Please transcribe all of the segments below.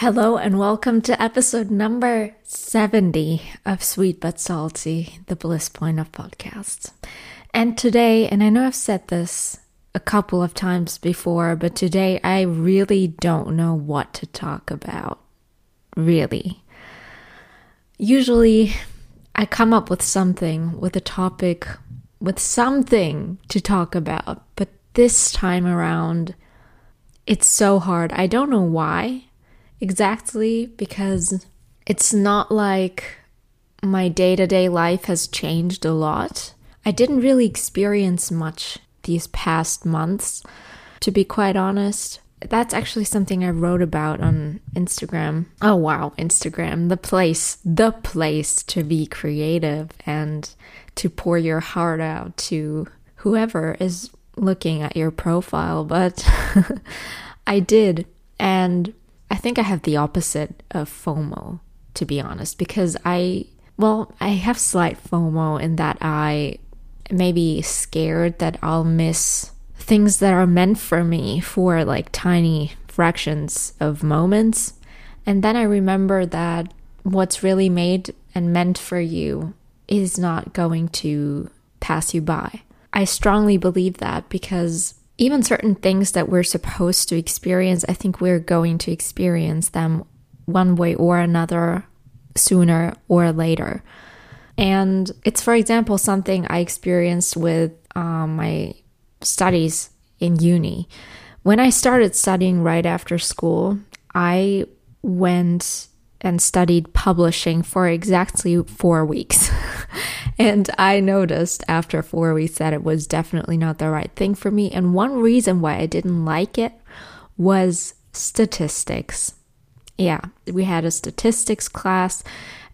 Hello and welcome to episode number 70 of Sweet But Salty, the bliss point of podcasts. And today, and I know I've said this a couple of times before, but today I really don't know what to talk about. Really. Usually I come up with something, with a topic, with something to talk about, but this time around, it's so hard. I don't know why exactly because it's not like my day to day life has changed a lot. I didn't really experience much these past months, to be quite honest. That's actually something I wrote about on Instagram. Oh wow, Instagram, the place, the place to be creative and to pour your heart out to whoever is looking at your profile. But I did. And I think I have the opposite of FOMO, to be honest, because I, well, I have slight FOMO in that I may be scared that I'll miss things that are meant for me for like tiny fractions of moments. And then I remember that what's really made and meant for you is not going to pass you by. I strongly believe that because even certain things that we're supposed to experience, I think we're going to experience them one way or another sooner or later. And it's, for example, something I experienced with um, my studies in uni. When I started studying right after school, I went and studied publishing for exactly four weeks. And I noticed after four weeks that it was definitely not the right thing for me. And one reason why I didn't like it was statistics. Yeah, we had a statistics class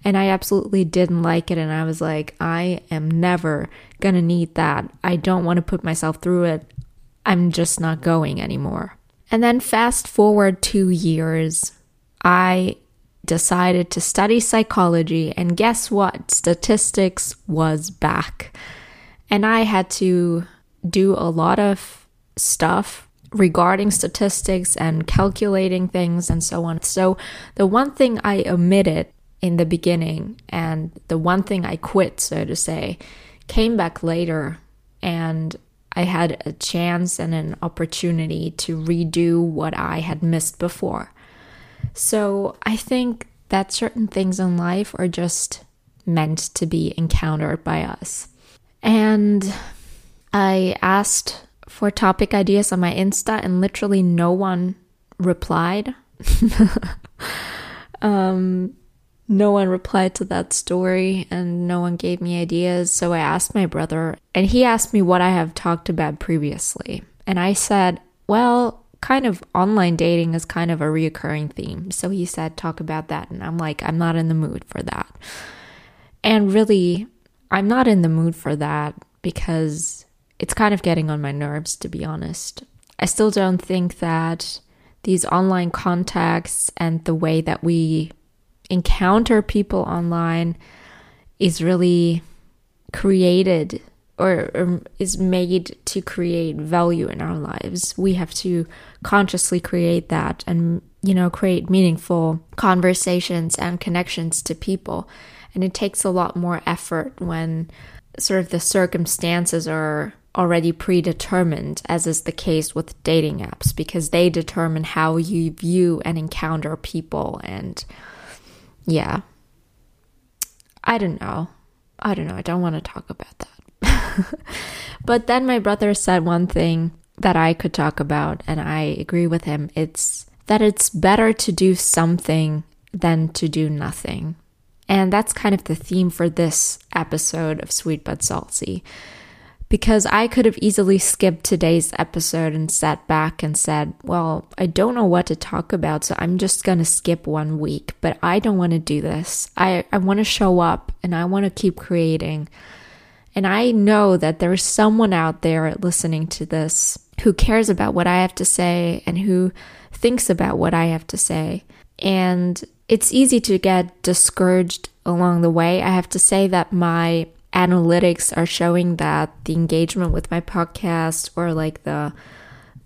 and I absolutely didn't like it. And I was like, I am never gonna need that. I don't want to put myself through it. I'm just not going anymore. And then fast forward two years, I decided to study psychology, and guess what? Statistics was back. And I had to do a lot of stuff regarding statistics and calculating things and so on. So, the one thing I omitted in the beginning and the one thing I quit, so to say, came back later. And I had a chance and an opportunity to redo what I had missed before. So I think that certain things in life are just meant to be encountered by us. And I asked for topic ideas on my Insta, and literally no one replied. um, no one replied to that story, and no one gave me ideas. So I asked my brother, and he asked me what I have talked about previously. And I said, Well, kind of online dating is kind of a reoccurring theme. So he said, talk about that. And I'm like, I'm not in the mood for that. And really, I'm not in the mood for that because it's kind of getting on my nerves, to be honest. I still don't think that these online contacts and the way that we encounter people online is really created or, or, is made to create value in our lives. We have to consciously create that and, you know, create meaningful conversations and connections to people. And it takes a lot more effort when sort of the circumstances are already predetermined, as is the case with dating apps, because they determine how you view and encounter people. And yeah, I don't know. I don't know. I don't want to talk about that. but then my brother said one thing that I could talk about, and I agree with him. It's that it's better to do something than to do nothing. And that's kind of the theme for this episode of Sweet But Salty. Because I could have easily skipped today's episode and sat back and said, Well, I don't know what to talk about, so I'm just gonna skip one week. But I don't wanna do this. I, I wanna show up and I wanna keep creating. And I know that there's someone out there listening to this who cares about what I have to say and who thinks about what I have to say. And it's easy to get discouraged along the way. I have to say that my analytics are showing that the engagement with my podcast or like the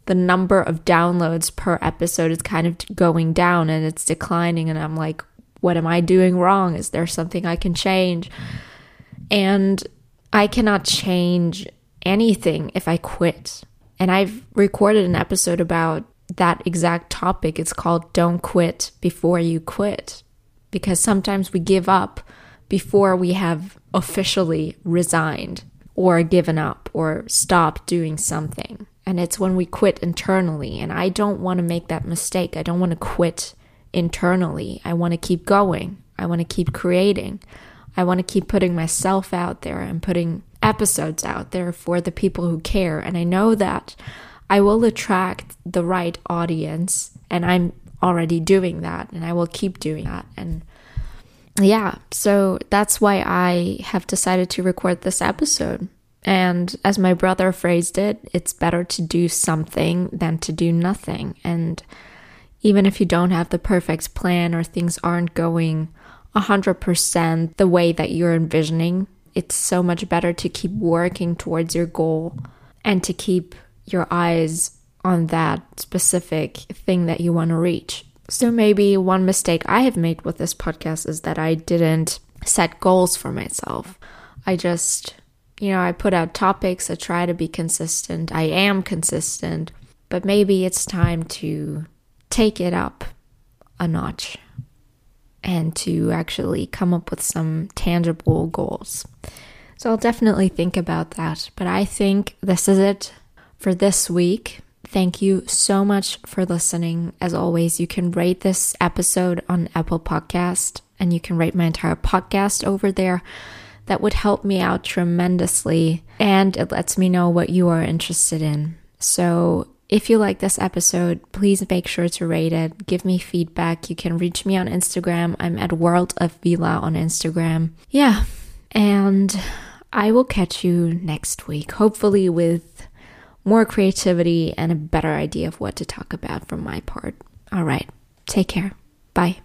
the number of downloads per episode is kind of going down and it's declining. And I'm like, what am I doing wrong? Is there something I can change? And I cannot change anything if I quit. And I've recorded an episode about that exact topic. It's called Don't Quit Before You Quit. Because sometimes we give up before we have officially resigned or given up or stopped doing something. And it's when we quit internally. And I don't want to make that mistake. I don't want to quit internally. I want to keep going. I want to keep creating. I want to keep putting myself out there and putting episodes out there for the people who care. And I know that I will attract the right audience. And I'm already doing that. And I will keep doing that. And yeah, so that's why I have decided to record this episode. And as my brother phrased it, it's better to do something than to do nothing. And even if you don't have the perfect plan or things aren't going 100% the way that you're envisioning, it's so much better to keep working towards your goal and to keep your eyes on that specific thing that you want to reach. So, maybe one mistake I have made with this podcast is that I didn't set goals for myself. I just, you know, I put out topics, I try to be consistent, I am consistent, but maybe it's time to take it up a notch and to actually come up with some tangible goals. So I'll definitely think about that. But I think this is it for this week. Thank you so much for listening. As always, you can rate this episode on Apple Podcast and you can rate my entire podcast over there. That would help me out tremendously and it lets me know what you are interested in. So if you like this episode, please make sure to rate it. Give me feedback. You can reach me on Instagram. I'm at World of Vila on Instagram. Yeah. And I will catch you next week, hopefully with more creativity and a better idea of what to talk about from my part. All right. Take care. Bye.